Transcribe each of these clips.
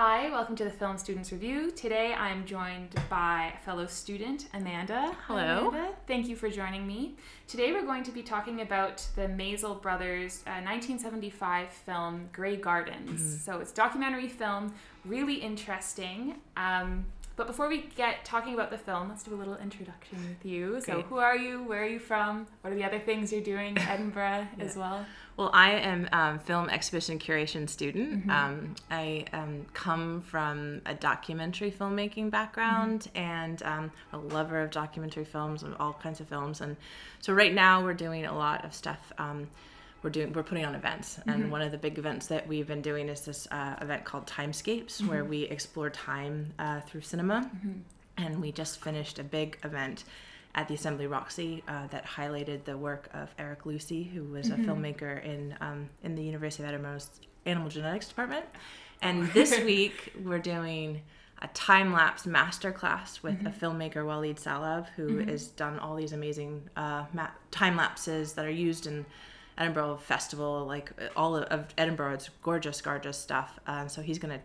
Hi, welcome to the Film Students Review. Today I'm joined by a fellow student, Amanda. Hi, Hello. Amanda. Thank you for joining me. Today we're going to be talking about the Maysles brothers' uh, 1975 film Grey Gardens. Mm-hmm. So it's documentary film, really interesting. Um, but before we get talking about the film, let's do a little introduction with you. So who are you? Where are you from? What are the other things you're doing in Edinburgh as well? Well, I am um, film exhibition curation student. Mm-hmm. Um, I um, come from a documentary filmmaking background Mm-hmm. and um, a lover of documentary films and all kinds of films. And so right now we're doing a lot of stuff. We're doing we're putting on events, Mm-hmm. and one of the big events that we've been doing is this uh, event called Timescapes, where Mm-hmm. we explore time uh, through cinema. And we just finished a big event at the Assembly Roxy uh, that highlighted the work of Eric Lucey, who was a filmmaker in um, in the University of Edinburgh's Animal Genetics Department. And this week we're doing a time lapse masterclass with a filmmaker Walid Salhab, who has done all these amazing uh, ma- time lapses that are used in Edinburgh Festival, like all of, of Edinburgh. It's gorgeous, gorgeous stuff. Uh, so he's gonna.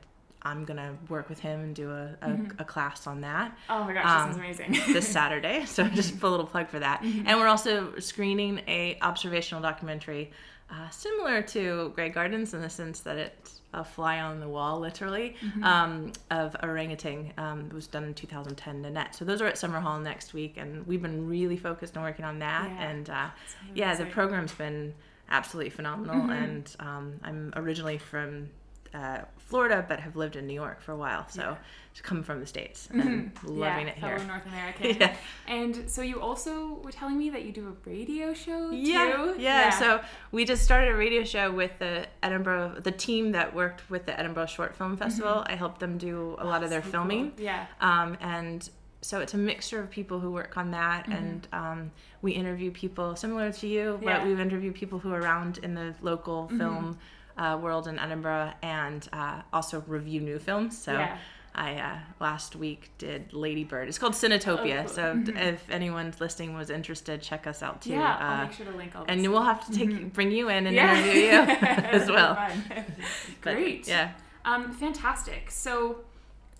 I'm gonna work with him and do a, a, a class on that Oh my gosh, Um, this is amazing. this Saturday. So just a little plug for that. And we're also screening a observational documentary uh, similar to Grey Gardens in the sense that it's a fly on the wall, literally, um, of orangutan. Um, it was done in 2010, Nénette. So those are at Summerhall next week, and we've been really focused on working on that. Yeah. And uh, yeah, the program's been absolutely phenomenal. And um, I'm originally from uh, Florida, but have lived in New York for a while. So to come from the States and loving it fellow here. North American. Yeah. And so you also were telling me that you do a radio show Yeah, too. yeah, So we just started a radio show with the Edinburgh, the team that worked with the Edinburgh Short Film Festival. I helped them do a lot of their So filming. cool. Yeah. Um, and so it's a mixture of people who work on that, and um, we interview people similar to you, Mm-hmm. Yeah. Mm-hmm. but we've interviewed people who are around in the local film uh, world in Edinburgh, and uh, also review new films. So. Yeah. I uh, last week did Lady Bird. It's called Cinetopia. Oh, cool. So if anyone's listening was interested, check us out too. yeah, Uh, I'll make sure to link all and we'll have to take bring you in and Yeah. interview you as well. But, Great. yeah. Um, fantastic. So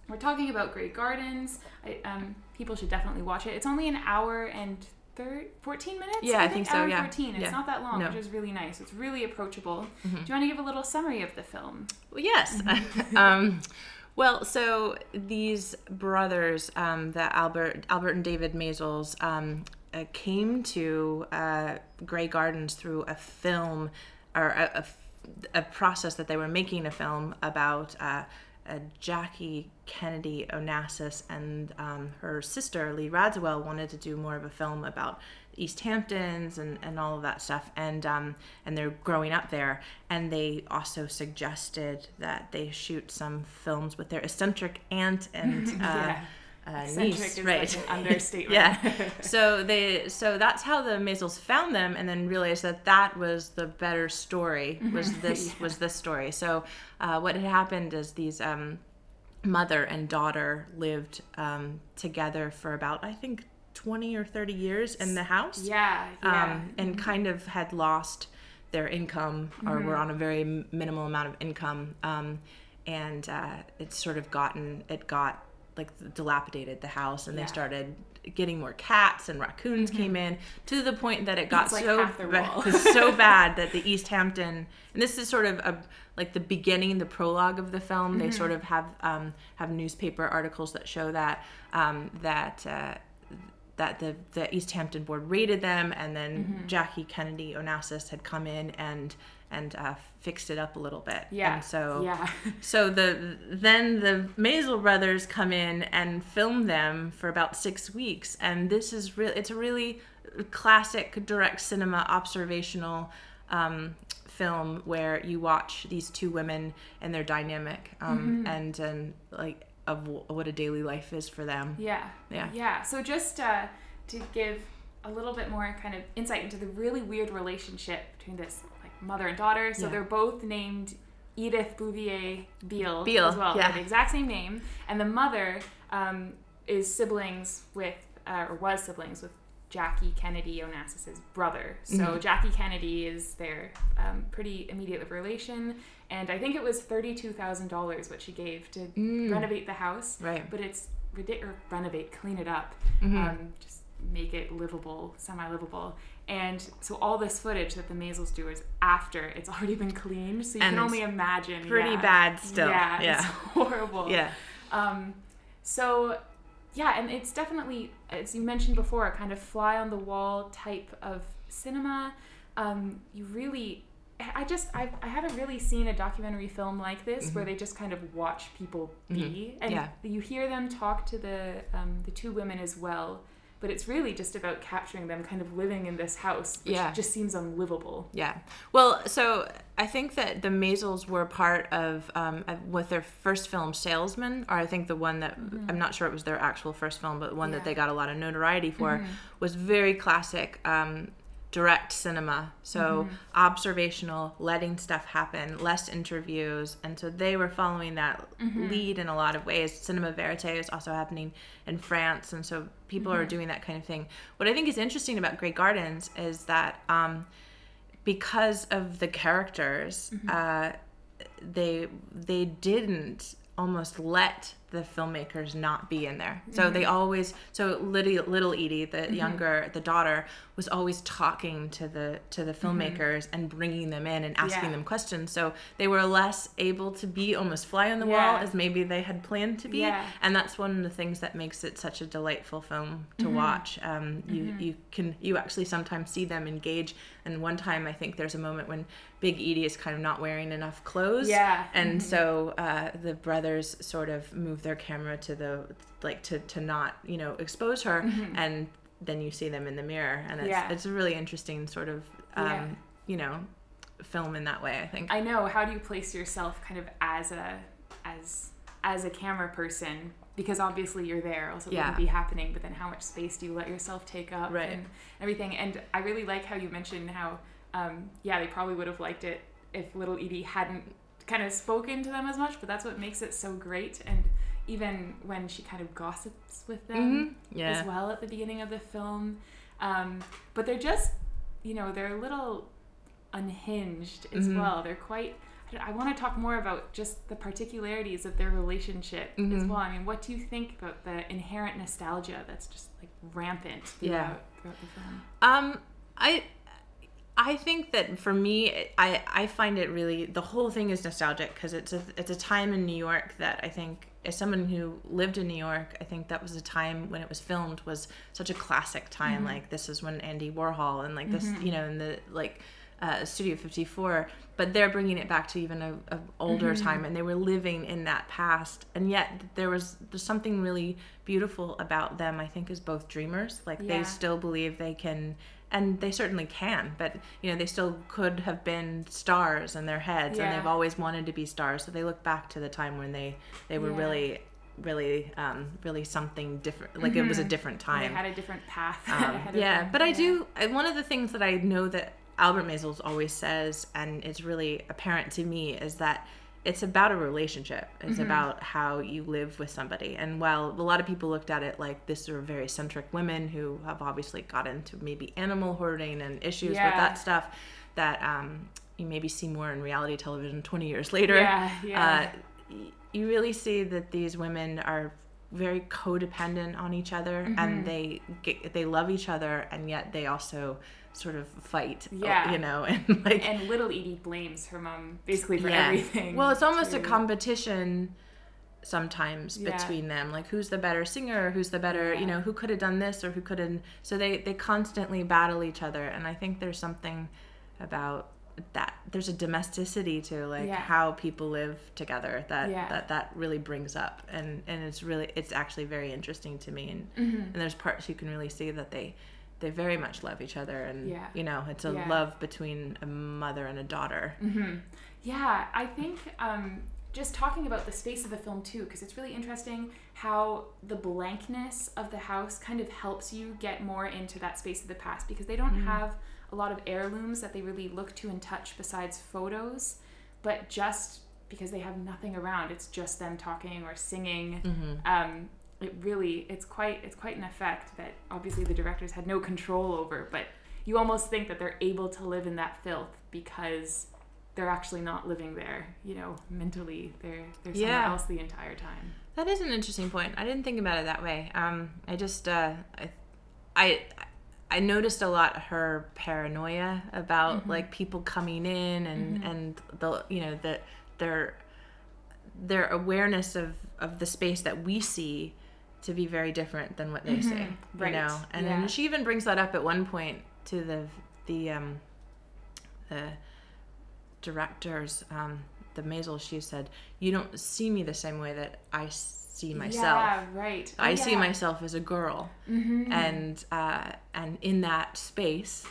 we're talking about Grey Gardens. I, um, people should definitely watch it. It's only an hour and thir- 14 minutes? Yeah, I think so, Hour yeah. 14. It's Yeah. not that long, No. Mm-hmm. which is really nice. It's really approachable. Do you want to give a little summary of the film? Well, yes. Mm-hmm. um, well, so these brothers, um, the Albert Albert and David Maysles, um, uh, came to uh, Grey Gardens through a film or a a process that they were making a film about. Uh, uh, Jackie Kennedy Onassis and um, her sister Lee Radziwill wanted to do more of a film about East Hamptons and, and all of that stuff, and um, and they're growing up there, and they also suggested that they shoot some films with their eccentric aunt and uh, Yeah. Uh, niece, right? like understatement. yeah. So they so that's how the Maysles found them, and then realized that that was the better story. Was this was this story? So uh, what had happened is these. Um, mother and daughter lived um, together for about I think 20 or 30 years in the house Yeah, yeah. um, and kind of had lost their income or Mm-hmm. were on a very minimal amount of income um, and uh, it's sort of gotten it got like dilapidated the house and Yeah. they started getting more cats and raccoons came in to the point that it got Mm-hmm. Like, so ba- so bad that the East Hampton and this is sort of a like the beginning the prologue of the film they Mm-hmm. sort of have um, have newspaper articles that show that um, that uh, that the, the East Hampton board raided them, and then Mm-hmm. Jackie Kennedy Onassis had come in and and uh, fixed it up a little bit. yeah. And so yeah. so the then the Maysles brothers come in and film them for about six weeks, and this is really it's a really classic direct cinema observational um, film where you watch these two women and their dynamic um, and and like of wh- what a daily life is for them. Yeah. Yeah. Yeah. So just uh, to give a little bit more kind of insight into the really weird relationship between this mother and daughter. So Yeah. they're both named Edith Bouvier Beale, Beale, as well. yeah. The exact same name. And the mother um, is siblings with, uh, or was siblings with Jackie Kennedy Onassis's brother. So Mhm. Jackie Kennedy is their um, pretty immediate relation. And I think it was $32,000 what she gave to Mm. renovate the house. Right. But it's ridiculous. Renovate, clean it up Mhm. um, just make it livable, semi-livable. And so all this footage that the Maysles do is after it's already been cleaned, so you And can only imagine. pretty yeah. bad still. Yeah, Yeah. it's horrible. yeah. Um, so yeah, and it's definitely, as you mentioned before, a kind of fly on the wall type of cinema. Um, you really, I just, I, I haven't really seen a documentary film like this where they just kind of watch people be, and Yeah. you hear them talk to the um, the two women as well. But it's really just about capturing them kind of living in this house, which Yeah. just seems unlivable. Yeah. Well, so I think that the Maysles were part of, um, with their first film, Salesman, or I think the one that, I'm not sure it was their actual first film, but one Yeah. that they got a lot of notoriety for was very classic um, direct cinema. So mm-hmm. observational, letting stuff happen, less interviews. And so they were following that mm-hmm. lead in a lot of ways. Cinema verite is also happening in France. And so people are mm-hmm. doing that kind of thing. What I think is interesting about Grey Gardens is that. Um, because of the characters, uh, they they didn't almost let the filmmakers not be in there. So they always so little little Edie, the younger the daughter, was always talking to the to the filmmakers and bringing them in and asking Yeah. them questions. So they were less able to be almost fly on the wall as maybe they had planned to be. Yeah. And that's one of the things that makes it such a delightful film to Mm-hmm. watch. Um, you you can you actually sometimes see them engage. And one time I think there's a moment when Big Edie is kind of not wearing enough clothes. Yeah. And Mhm. so uh, the brothers sort of move their camera to the like to to not you know expose her, and then you see them in the mirror, and it's. Yeah. it's a really interesting sort of um, Yeah. you know film in that way. I think. I know. How do you place yourself kind of as a as as a camera person? Because obviously you're there, also it Yeah. wouldn't be happening. But then, how much space do you let yourself take up Right. and everything? And I really like how you mentioned how, um, yeah, they probably would have liked it if little Edie hadn't kind of spoken to them as much. But that's what makes it so great. And even when she kind of gossips with them, Mhm. Yeah. as well at the beginning of the film. Um, but they're just, you know, they're a little unhinged as Mhm. well. They're quite. I, I want to talk more about just the particularities of their relationship as Mhm. well. I mean, what do you think about the inherent nostalgia that's just like rampant throughout, Yeah. throughout the film? Um, I I think that for me, I I find it really the whole thing is nostalgic because it's a it's a time in New York that I think as someone who lived in New York, I think that was a time when it was filmed was such a classic time. Mm-hmm. Like this is when Andy Warhol and like this, mm-hmm. you know, in the like. Uh, Studio 54, but they're bringing it back to even a, a older mm-hmm. time, and they were living in that past, and yet there was there's something really beautiful about them. I think as both dreamers, like Yeah. they still believe they can and they certainly can but you know they still could have been stars in their heads and they've always wanted to be stars so they look back to the time when they they were Yeah. really really um really something different like it was a different And They time had a different path. um, yeah but i Yeah. do I, one of the things that i know that albert maysles always says and it's really apparent to me is that it's about a relationship it's Mm-hmm. about how you live with somebody and while a lot of people looked at it like this are very centric women who have obviously got into maybe animal hoarding and issues with that stuff that um, you maybe see more in reality television 20 years later Yeah, yeah. uh, you really see that these women are very codependent on each other Mm-hmm. and they get, they love each other and yet they also sort of fight Yeah. you know and like and little Edie blames her mom basically for yeah. everything. well it's almost a competition sometimes Yeah. between them like who's the better singer who's the better you know who could have done this or who couldn't so they they constantly battle each other and i think there's something about that there's a domesticity to like Yeah. how people live together that Yeah. that that really brings up and and it's really it's actually very interesting to me and Mm-hmm. and there's parts you can really see that they they very much love each other and Yeah. you know it's a Yeah. love between a mother and a daughter Mm-hmm. Yeah, I think um, just talking about the space of the film too, because it's really interesting how the blankness of the house kind of helps you get more into that space of the past because they don't have a lot of heirlooms that they really look to and touch besides photos. but just because they have nothing around, it's just them talking or singing. Mm-hmm. Um, it really, it's quite, it's quite an effect that obviously the directors had no control over. But you almost think that they're able to live in that filth because they're actually not living there. You know, mentally, they're they're somewhere Yeah. else the entire time. That is an interesting point. I didn't think about it that way. Um, I just uh, I, I I noticed a lot her paranoia about like people coming in and and the you know the their their awareness of of the space that we see to be very different than what they say, Right. You know, and Yeah. then she even brings that up at one point to the the um the directors um the Maysles she said you don't see me the same way that I see myself Yeah, right. I Oh, see myself as a girl, Mhm. and uh, and in that space,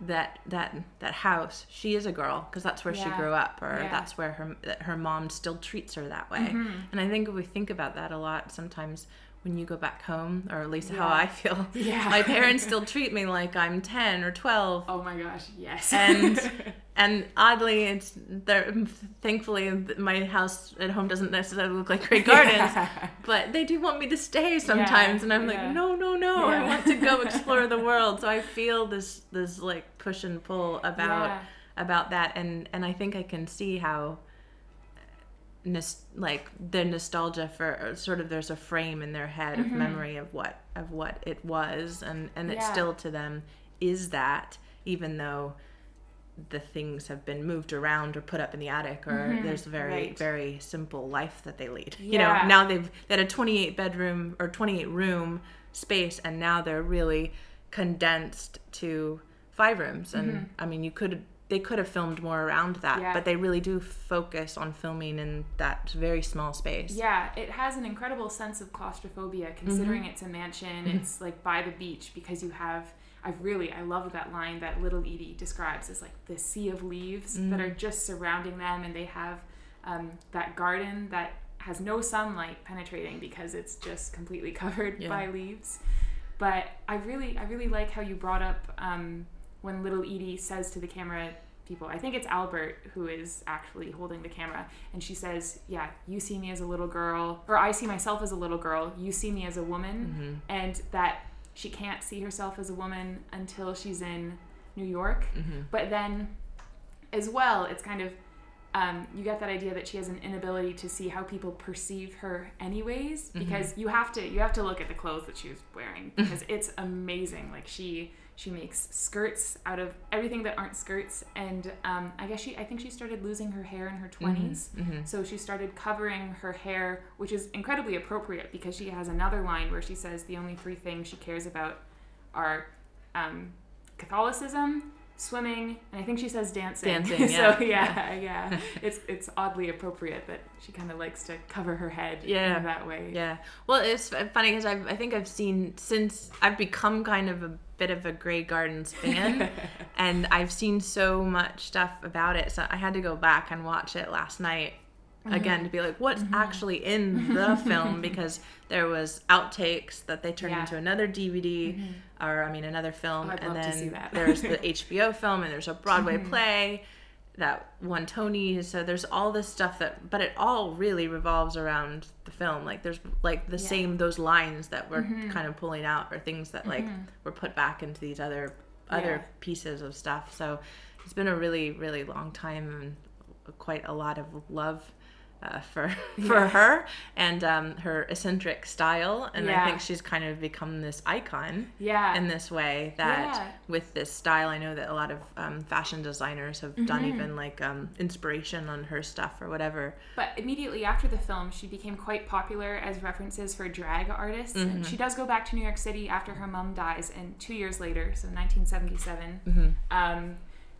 that that that house, she is a girl because that's where she grew up, or Yeah. that's where her that her mom still treats her that way. Mhm. And I think if we think about that a lot sometimes when you go back home, or at least how I feel. Yeah. My parents still treat me like I'm ten or 12. Oh my gosh, yes. and and oddly, it's there. Thankfully, my house at home doesn't necessarily look like Grey Gardens, but they do want me to stay sometimes, and I'm yeah. like, no, no, no, I want to go explore the world. So I feel this this like push and pull about Yeah. about that, and and I think I can see how. Nos- like the nostalgia for sort of there's a frame in their head of memory of what of what it was and and it Mm-hmm. Still to them is that even though the things have been moved around or put up in the attic or there's a very Mm-hmm. right. very simple life that they lead you know now they've they had a 28 bedroom or 28 room space and now they're really condensed to five rooms and i mean you could they could have filmed more around that Mm-hmm. Yeah. but they really do focus on filming in that very small space Yeah, it has an incredible sense of claustrophobia considering it's a mansion. It's like by the beach because you have I really I love that line that little Edie describes as like the sea of leaves that are just surrounding them and they have um, that garden that has no sunlight penetrating because it's just completely covered Yeah. by leaves. But I really I really like how you brought up um, when little Edie says to the camera people, I think it's Albert who is actually holding the camera, and she says, "Yeah, you see me as a little girl, or I see myself as a little girl. You see me as a woman," mm-hmm. and that she can't see herself as a woman until she's in New York. Mm-hmm. But then, as well, it's kind of um, you get that idea that she has an inability to see how people perceive her anyways mm-hmm. because you have to you have to look at the clothes that she was wearing because it's amazing like she she makes skirts out of everything that aren't skirts and um, i guess she i think she started losing her hair in her 20s so she started covering her hair which is incredibly appropriate because she has another line where she says the only three things she cares about are um, catholicism swimming and i think she says dancing Dancing, so yeah. yeah yeah it's it's oddly appropriate that she kind of likes to cover her head Yeah. in that way Yeah. Well, it's funny because I think I've seen since I've become kind of a bit of a Grey Gardens fan, and I've seen so much stuff about it. So I had to go back and watch it last night again to be like, what's actually in the film? Because there was outtakes that they turned Yeah. into another DVD, or I mean another film, Oh, and then there's the HBO film, and there's a Broadway play that won Tony. So there's all this stuff that, but it all really revolves around the film. Like there's like the same those lines that we're Mm-hmm. kind of pulling out, or things that like were put back into these other other Yeah. pieces of stuff. So it's been a really really long time and quite a lot of love. Uh, for for her and um, her eccentric style, and I think she's kind of become this icon yeah in this way that Yeah. with this style i know that a lot of um, fashion designers have done Mm-hmm. even like um, inspiration on her stuff or whatever But immediately after the film, she became quite popular as references for drag artists. And she does go back to New York City after her mom dies, and two years later, so 1977, um,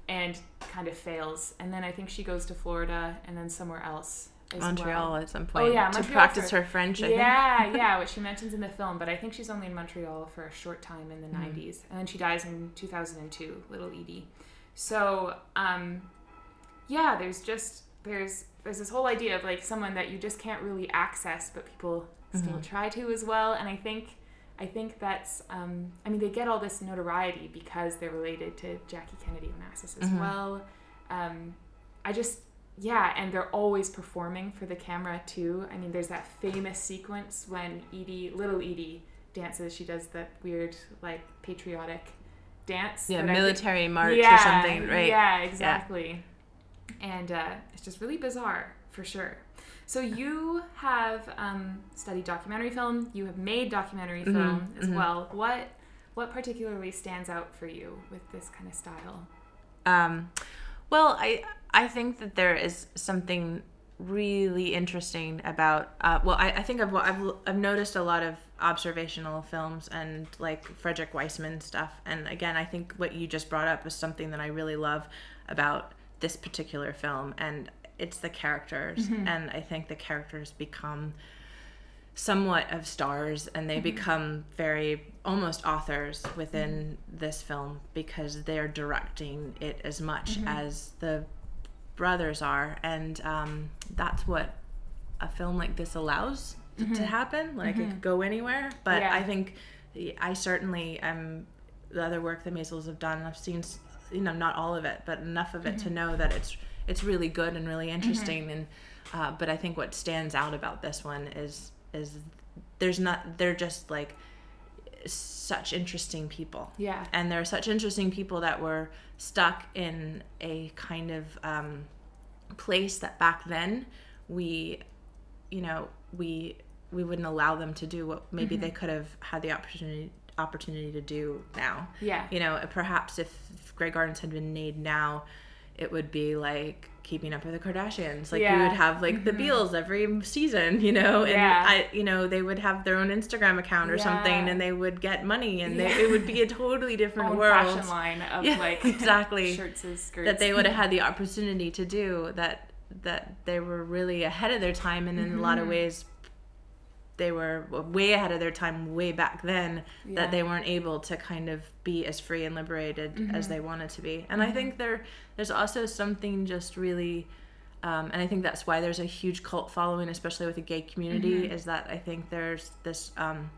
and kind of fails. And then I think she goes to Florida and then somewhere else. As montreal well. at some point yeah, to Montreal practice for- her french I think. Yeah, yeah, which she mentions in the film, but I think she's only in Montreal for a short time in the Mm-hmm. 90s. And then she dies in 2002, little Edie. So, um, yeah, there's just there's there's this whole idea of like someone that you just can't really access, but people still Mm-hmm. try to as well. And I think I think that's um, I mean they get all this notoriety because they're related to Jackie Kennedy Onassis as Mm-hmm. well. Um, I just yeah, and they're always performing for the camera too. I mean, there's that famous sequence when Edie, little Edie, dances. She does that weird, like, patriotic dance. Yeah, I think- military march yeah, or something, right? Yeah, exactly. And uh, it's just really bizarre, for sure. So you have um, studied documentary film. You have made documentary Mm-hmm, film as well. What what particularly stands out for you with this kind of style? Um, well, I I think that there is something really interesting about. Uh, well, I, I think I've, I've I've noticed a lot of observational films and like Frederick Wiseman stuff. And again, I think what you just brought up is something that I really love about this particular film, and it's the characters. And I think the characters become somewhat of stars and they mm-hmm. become very almost authors within this film because they're directing it as much mm-hmm. as the brothers are and um, that's what a film like this allows t- to mm-hmm. happen. Like it could go anywhere but Yeah. i think i certainly am the other work the Maysles have done. I've seen you know not all of it but enough of it to know that it's it's really good and really interesting and uh, but i think what stands out about this one is is there's not they're just like such interesting people Yeah. and there are such interesting people that were stuck in a kind of um, place that back then we you know we we wouldn't allow them to do what maybe they could have had the opportunity opportunity to do now Yeah. you know perhaps if Grey Gardens had been made now it would be like keeping up with the Kardashians. Like we would have like the Beales every season you know? And Yeah. I you know they would have their own Instagram account or something and they would get money and they, it would be a totally different world. fashion line of Yeah, like exactly. shirts and skirts. That they would have had the opportunity to do that that they were really ahead of their time and in a lot of Mm-hmm. ways they were way ahead of their time way back then Yeah. that they weren't able to kind of be as free and liberated Mm-hmm. as they wanted to be and i think there there's also something just really um, and I think that's why there's a huge cult following, especially with the gay community. Mm-hmm. Is that I think there's this, um,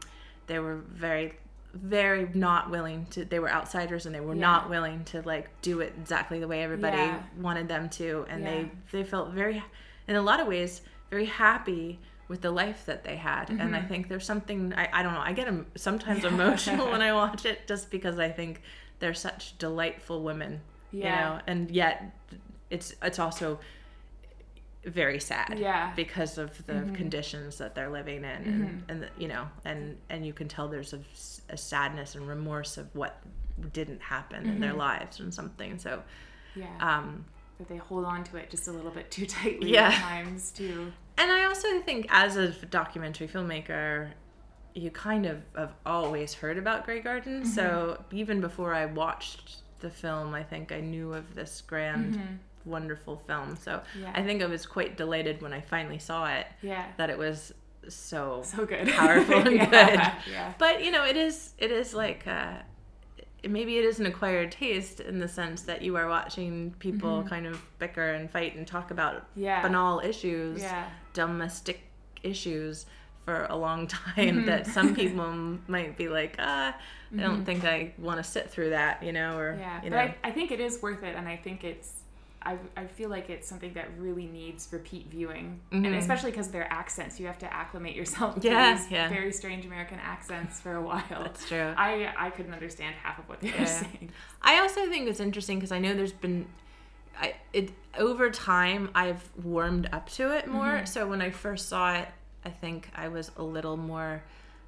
they were very, very not willing to. They were outsiders, and they were Yeah. not willing to like do it exactly the way everybody Yeah. wanted them to, and they they felt very, in a lot of ways, very happy with the life that they had. And Mm-hmm. I think there's something I, I don't know. I get em- sometimes emotional when I watch it, just because I think they're such delightful women you know and yet it's it's also very sad Yeah. because of the conditions that they're living in and, and the, you know and and you can tell there's a sadness and remorse of what didn't happen in their lives and something so yeah. um that they hold on to it just a little bit too tightly Yeah. at times too. And i also think as a documentary filmmaker you kind of have always heard about Grey Gardens. So even before I watched the film, I think I knew of this grand, wonderful film. So Yeah. I think I was quite delighted when I finally saw it Yeah. that it was so, So good. powerful and yeah. good. Yeah. But you know, it is it is like uh, maybe it is an acquired taste in the sense that you are watching people kind of bicker and fight and talk about Mm-hmm. Yeah. banal issues Yeah. Domestic issues for a long time Mm-hmm. that some people might be like, ah, I don't think I want to sit through that, you know, or Yeah. you But know, I, I think it is worth it, and I think it's. I, I feel like it's something that really needs repeat viewing, and especially because their accents, you have to acclimate yourself to Mm-hmm. Yeah, these yeah. very strange American accents for a while. that's true. I I couldn't understand half of what they were saying. I also think it's interesting because I know there's been, I it over time I've warmed up to it more. Mm-hmm. So when I first saw it, I think I was a little more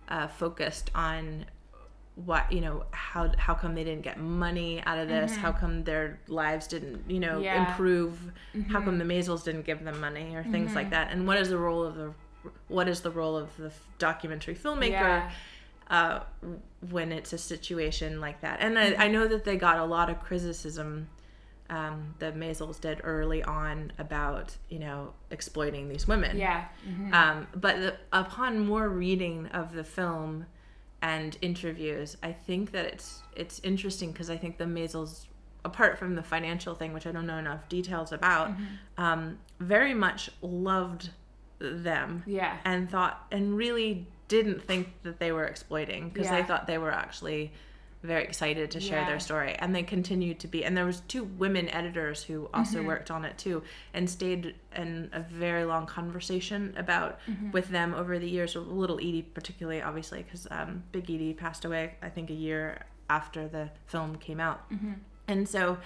uh, focused on what you know how how come they didn't get money out of this how come their lives didn't you know Mm-hmm. Yeah. Mm-hmm. improve how come the Maysles didn't give them money or things like that and what is the role of the what is the role of the f- documentary filmmaker Yeah. uh, when it's a situation like that. And I, I know that they got a lot of criticism. Um, the Maysles did early on about you know exploiting these women. Yeah. mhm. Um, but the, upon more reading of the film and interviews, I think that it's it's interesting because I think the Maysles, apart from the financial thing, which I don't know enough details about, um, very much loved them Yeah. and thought and really didn't think that they were exploiting because Yeah. they thought they were actually very excited to share Yeah. their story and they continued to be and there was two women editors who also Mm-hmm. worked on it too and stayed in a very long conversation about Mm-hmm. with them over the years little edie particularly obviously because um, big edie passed away i think a year after the film came out Mm-hmm. and so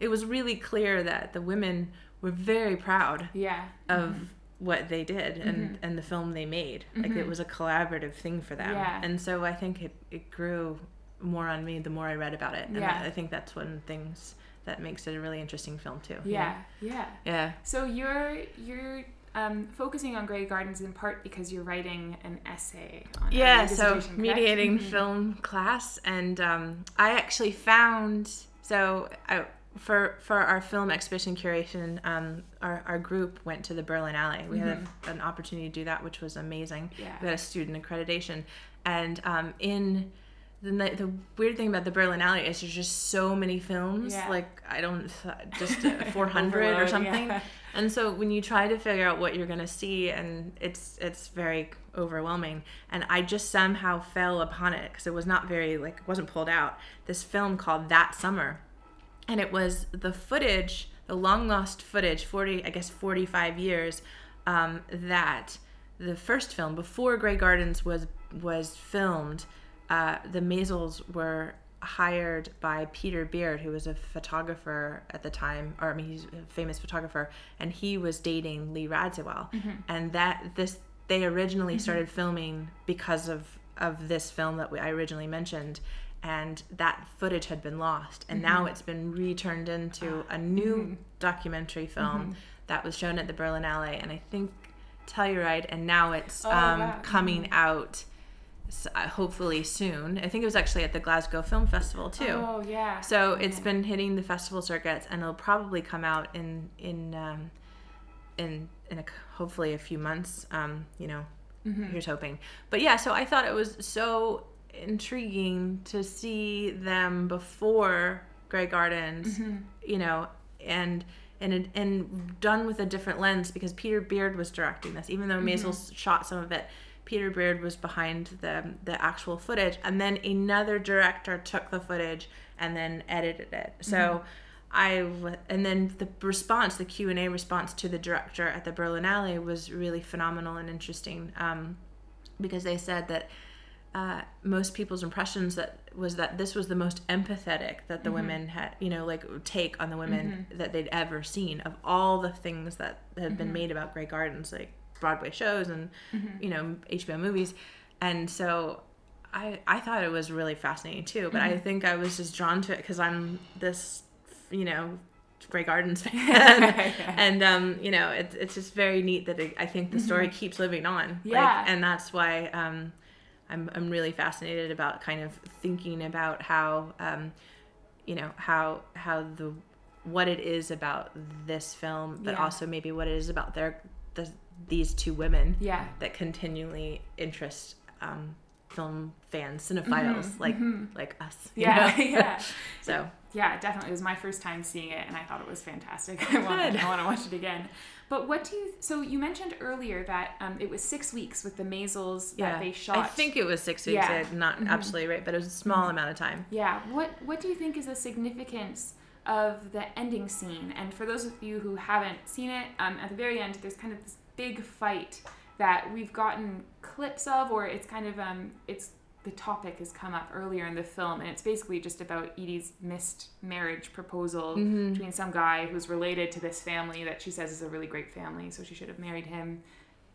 it was really clear that the women were very proud Yeah. of what they did and, and the film they made. Like it was a collaborative thing for them. Mm-hmm. Yeah. And so I think it, it grew more on me the more I read about it. And Yeah. I, think that's one of the things that makes it a really interesting film too. Yeah. Yeah. Yeah. So you're you're um, focusing on Grey Gardens in part because you're writing an essay on Yeah, so mediating Mhm. film class, and um, I actually found so I, for for our film exhibition curation, um, our our group went to the Berlinale. We had a, an opportunity to do that, which was amazing. Mm-hmm. Yeah. We had a student accreditation, and um, in the, the weird thing about the Berlinale is there's just so many films. Yeah. Like I don't just uh, 400 or something. yeah. And so when you try to figure out what you're gonna see, and it's it's very overwhelming. And I just somehow fell upon it because it was not very like it wasn't pulled out. This film called That Summer, and it was the footage, the long lost footage, forty I guess forty five years, um, that the first film before Grey Gardens was was filmed. Uh, the Maysles were hired by Peter Beard, who was a photographer at the time, or I mean, he's a famous photographer, and he was dating Lee Radziwill, and that this they originally started filming because of of this film that we, I originally mentioned, and that footage had been lost, and now it's been returned into a new documentary film that was shown at the Berlinale, and I think Telluride, and now it's Oh, um, wow. coming out s- uh, hopefully soon. I think it was actually at the Glasgow Film Festival too. Oh yeah. So it's been hitting the festival circuits, and it'll probably come out in in um, in in a, hopefully a few months. Um, you know, Mm-hmm. here's hoping. But yeah, so I thought it was so intriguing to see them before Grey Gardens. Mm-hmm. You know, and. And, and done with a different lens because Peter Beard was directing this, even though Maysles Mm-hmm. shot some of it. Peter Beard was behind the the actual footage, and then another director took the footage and then edited it. So, Mm-hmm. I w- and then the response, the Q and A response to the director at the Berlinale was really phenomenal and interesting, um, because they said that uh, most people's impressions that was that this was the most empathetic that the women had, you know, like take on the women that they'd ever seen of all the things that had been made about Grey Gardens, like Broadway shows and you know HBO movies, and so I I thought it was really fascinating too. But I think I was just drawn to it because I'm this, you know. Grey Gardens fan, and um, you know, it's it's just very neat that it, I think the story keeps living on. Yeah. like, and that's why um, I'm I'm really fascinated about kind of thinking about how um, you know how how the what it is about this film, but Yeah. also maybe what it is about their the, these two women Yeah. that continually interest um, film fans, cinephiles like like us. Mm-hmm. Yeah. yeah. so Yeah, definitely. It was my first time seeing it, and I thought it was fantastic. I want, I want to watch it again. But what do you? So you mentioned earlier that um, it was six weeks with the that yeah, they shot. I think it was six weeks. Yeah. Not absolutely right, but it was a small amount of time. Yeah. What What do you think is the significance of the ending scene? And for those of you who haven't seen it, um, at the very end, there's kind of this big fight that we've gotten clips of, or it's kind of um, it's the topic has come up earlier in the film, and it's basically just about Edie's missed marriage proposal between some guy who's related to this family that she says is a really great family, so she should have married him.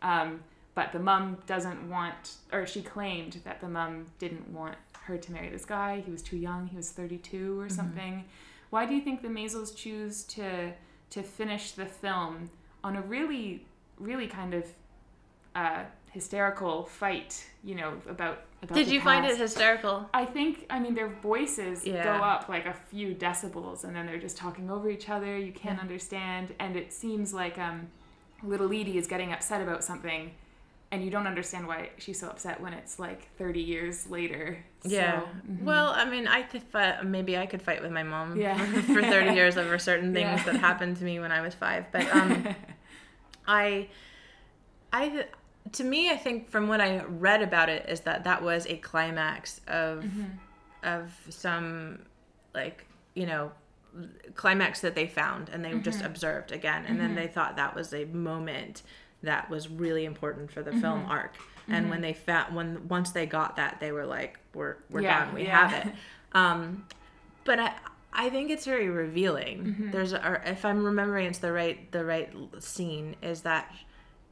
Um, but the mum doesn't want, or she claimed that the mum didn't want her to marry this guy. He was too young. He was 32 or something. Why do you think the Maysles choose to to finish the film on a really, really kind of uh, hysterical fight? You know about. about Did you find it hysterical? I think I mean their voices Yeah. go up like a few decibels and then they're just talking over each other. You can't understand and it seems like um little Edie is getting upset about something and you don't understand why she's so upset when it's like 30 years later. Yeah. So, mhm. Well, I mean, I could fight. Maybe I could fight with my mom Yeah. for thirty years over certain things Yeah. that happened to me when I was five. But um, I, I, to me, I think from what I read about it is that that was a climax of of some like you know climax that they found and they just Mm-hmm. observed again. And then they thought that was a moment that was really important for the Mm-hmm. film arc. And when they found when once they got that they were like we're we're Yeah, done. We yeah. have it. Um but i i think it's very revealing Mm-hmm. there's or if i'm remembering it's the right the right scene is that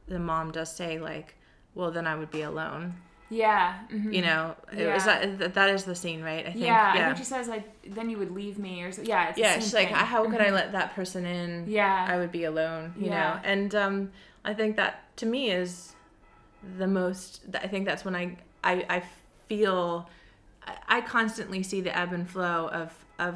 the mom does say like well then i would be alone Yeah. mhm. you know it was that that is the scene right i think yeah, I think she says like, then you would leave me, or so, yeah. Yeah she's like thing. Mm-hmm. how could i let that person in Yeah. i would be alone you Yeah. know and um i think that to me is the most i think that's when i i, I feel I- i constantly see the ebb and flow of of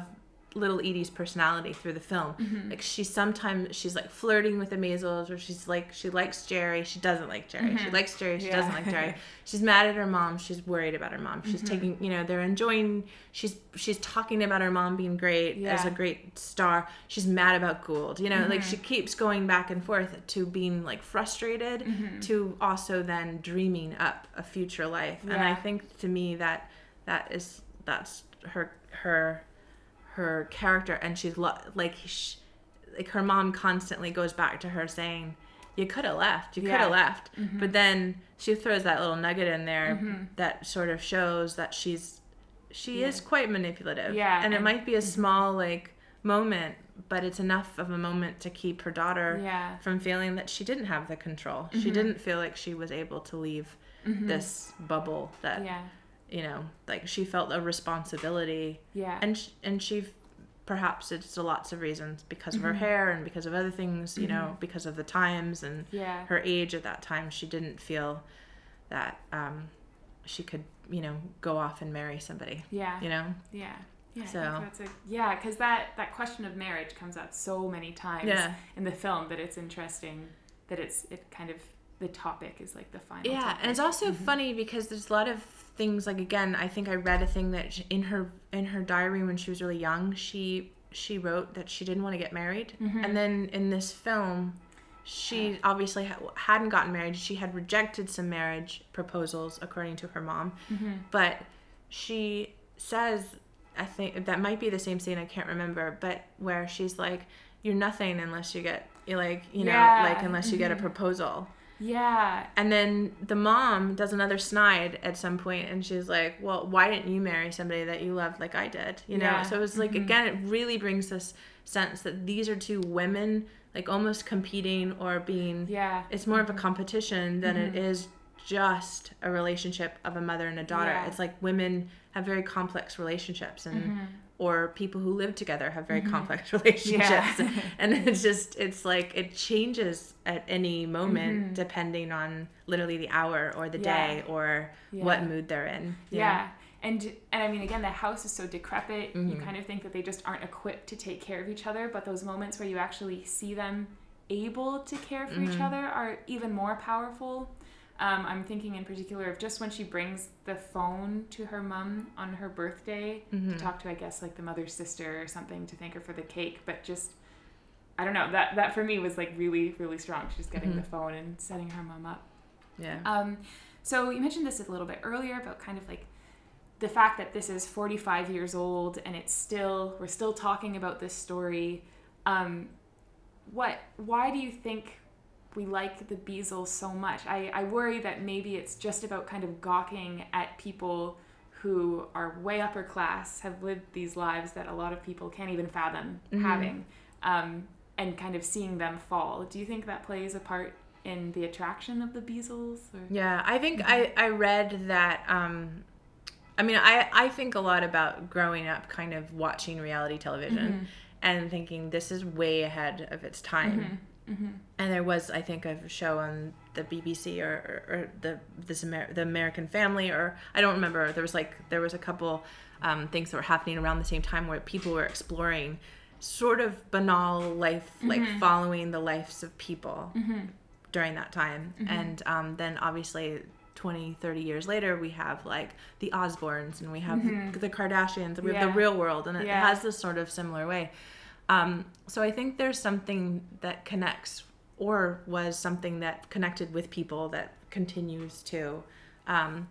little edie's personality through the film Mm-hmm. like she's sometimes she's like flirting with the Maysles or she's like she likes jerry she doesn't like jerry she likes jerry she Mm-hmm. Yeah. doesn't like jerry she's mad at her mom she's worried about her mom Mm-hmm. she's taking you know they're enjoying she's she's talking about her mom being great as a great star she's mad about gould you know like Mm-hmm. she keeps going back and forth to being like frustrated Mm-hmm. to also then dreaming up a future life and i think to me that that is that's her her her character and she's lo- like like her mom constantly goes back to her saying you could have left you could have left. Mm-hmm. but then she throws that little nugget in there mm-hmm. that sort of shows that she's she is quite manipulative. Yeah, and it and- might be a mm-hmm. small like moment but it's enough of a moment to keep her daughter Yeah. from feeling that she didn't have the control. She mm-hmm. didn't feel like she was able to leave this bubble that Yeah. You know like she felt a responsibility Yeah. and sh- and she perhaps it's a lots of reasons because of her Mm-hmm. hair and because of other things you know because of the times and Yeah. her age at that time she didn't feel that um she could you know go off and marry somebody yeah. you know Yeah. Yeah, So- that's a, yeah, because that that question of marriage comes up so many times Yeah. in the film that it's interesting that it's it kind of the topic is like the final. yeah topic. and it's also funny because there's a lot of things like again i think i read a thing that in her in her diary when she was really young she she wrote that she didn't want to get married. Mm-hmm. And then in this film she obviously ha- hadn't gotten married. She had rejected some marriage proposals according to her mom. Mm-hmm. But she says i think that might be the same scene i can't remember but where she's like you're nothing unless you get you like you know Yeah. like unless you get a mm-hmm. proposal yeah, and then the mom does another snide at some point and she's like, Well, why didn't you marry somebody that you loved like I did? You know? Yeah. So it's like mm-hmm. again it really brings this sense that these are two women like almost competing or being yeah, it's more of a mm-hmm. competition than it mm-hmm. is just a relationship of a mother and a daughter. Yeah. It's like women have very complex relationships and or people who live together have very complex relationships. and it's just it's like it changes at any moment depending on literally the hour or the Yeah. day or Yeah. what mood they're in. you yeah. And and I mean again the house is so decrepit you Mm-hmm. kind of think that they just aren't equipped to take care of each other but those moments where you actually see them able to care for Mm-hmm. each other are even more powerful. Um, I'm thinking in particular of just when she brings the phone to her mom on her birthday Mm-hmm. to talk to I guess like the mother's sister or something to thank her for the cake but just I don't know that that for me was like really really strong She's getting Mm-hmm. the phone and setting her mom up. Yeah. Um, so you mentioned this a little bit earlier about kind of like the fact that this is 45 years old and it's still we're still talking about this story. Um, what? Why do you think we like the Beazles so much? I, I worry that maybe it's just about kind of gawking at people who are way upper class, have lived these lives that a lot of people can't even fathom having, um, and kind of seeing them fall. Do you think that plays a part in the attraction of the Beazles? Or? Yeah, I think I, I read that. Um, I mean, I, I think a lot about growing up kind of watching reality television and thinking this is way ahead of its time. Mm-hmm. And there was, I think, a show on the BBC or, or, or the this Amer- the American Family, or I don't remember. There was like there was a couple um, things that were happening around the same time where people were exploring sort of banal life, like mm-hmm. following the lives of people mm-hmm. during that time. And um, then obviously 20, 30 years later, we have like the Osbournes and we have the Kardashians and we have the real world. And it Yeah. has this sort of similar way. Um, so I think there's something that connects or was something that connected with people that continues to. Um,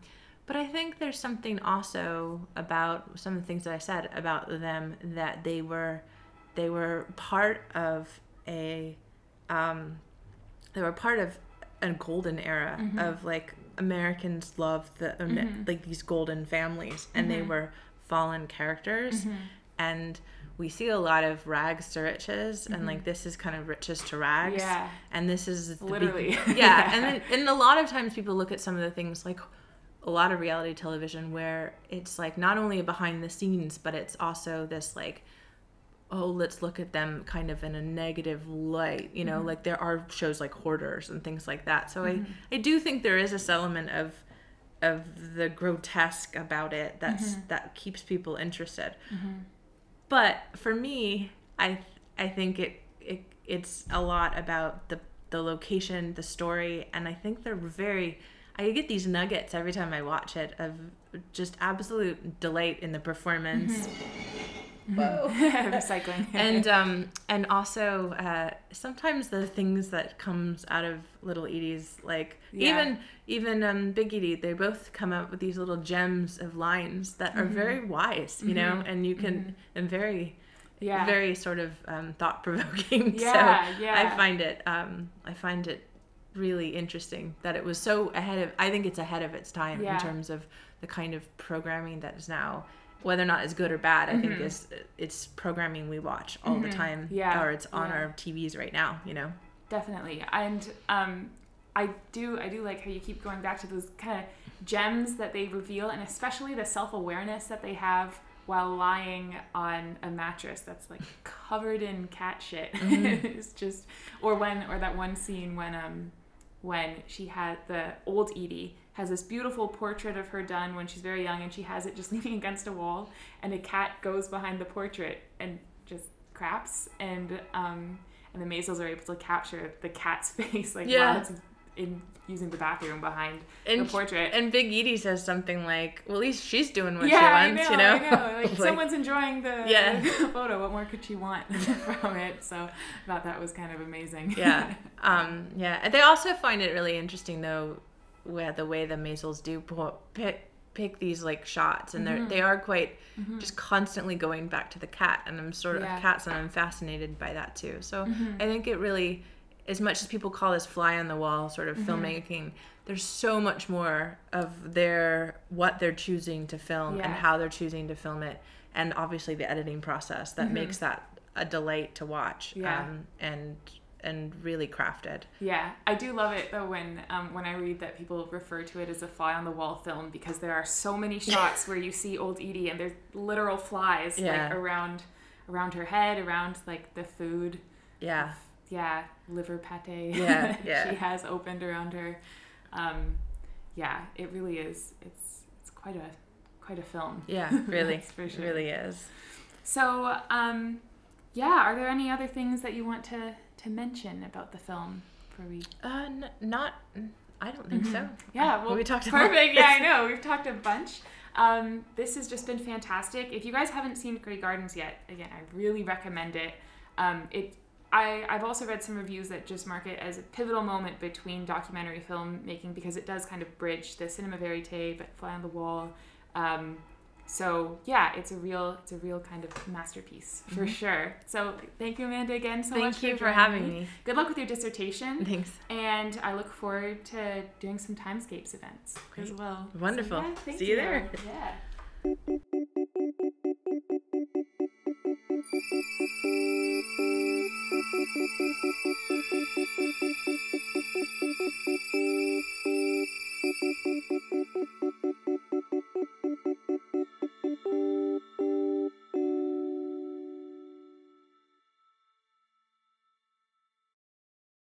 But I think there's something also about some of the things that I said about them that they were they were part of a um, they were part of a golden era Mm-hmm. of like Americans loved the like these golden families and Mm-hmm. they were fallen characters and we see a lot of rags to riches and like mm-hmm. this is kind of riches to rags Mm-hmm. Yeah. and this is the be- Literally. yeah, Yeah. and then, and a lot of times people look at some of the things like a lot of reality television where it's like not only behind the scenes but it's also this like oh let's look at them kind of in a negative light you know mm-hmm. like there are shows like hoarders and things like that so i mm-hmm. i do think there is this element of of the grotesque about it that's that keeps people interested but for me i i think it, it it's a lot about the the location the story and i think they're very i get these nuggets every time i watch it of just absolute delight in the performance mm-hmm. Whoa. Recycling. and um and also uh sometimes the things that comes out of little edie's like Yeah. even even um big edie they both come up with these little gems of lines that are very wise you know and you can and very yeah. very sort of um, thought provoking. Yeah, so yeah. I find it um, I find it really interesting that it was so ahead of. I think it's ahead of its time Yeah. in terms of the kind of programming that is now. Whether or not it's good or bad, I think is it's programming we watch all the time, Mm-hmm. Yeah, or it's on yeah. our TVs right now. You know, definitely and um i do i do like how you keep going back to those kind of gems that they reveal and especially the self-awareness that they have while lying on a mattress that's like covered in cat shit it's just or when or that one scene when um when she had the old edie has this beautiful portrait of her done when she's very young and she has it just leaning against a wall and a cat goes behind the portrait and just craps and um and the Maysles are able to capture the cat's face like Yeah. while it's in using the bathroom behind and the portrait. and Big Edie says something like, "Well, at least she's doing what yeah, she wants," know, you know. I know. Like, Like, someone's enjoying the, Yeah. the photo. What more could she want from it? So I thought that was kind of amazing. yeah um yeah And they also find it really interesting though where the way the Maysles do pick pick these like shots and Mm-hmm. they're they are quite just constantly going back to the cat and i'm sort of Yeah. Mm-hmm. cats and i'm fascinated by that too so i think it really as much as people call this fly on the wall sort of Mm-hmm. filmmaking there's so much more of their what they're choosing to film and how they're choosing to film it and obviously the editing process that makes that a delight to watch Mm-hmm. Yeah. um, and and really crafted Yeah, I do love it though when um, when I read that people refer to it as a fly on the wall film because there are so many shots where you see old Edie and there's literal flies Yeah. like around around her head, around like the food. yeah Yeah, liver pate. Yeah, yeah. she has opened around her. Um, yeah, it really is. It's it's quite a quite a film. Yeah, really, for sure. really is. So, um, yeah, are there any other things that you want to to mention about the film before we Uh, n- not. I don't think so. Yeah, well, we talked about perfect. Yeah, I know. We've talked a bunch. Um, this has just been fantastic. If you guys haven't seen Grey Gardens yet, again, I really recommend it. Um, it. I, I've also read some reviews that just mark it as a pivotal moment between documentary filmmaking because it does kind of bridge the cinema verite, but fly on the wall. Um, so yeah it's a real it's a real kind of masterpiece for mm-hmm. sure so thank you amanda again so thank much you for, for having me. me. good luck with your dissertation thanks and i look forward to doing some timescapes events Great. as well wonderful so, yeah, see you, you there yeah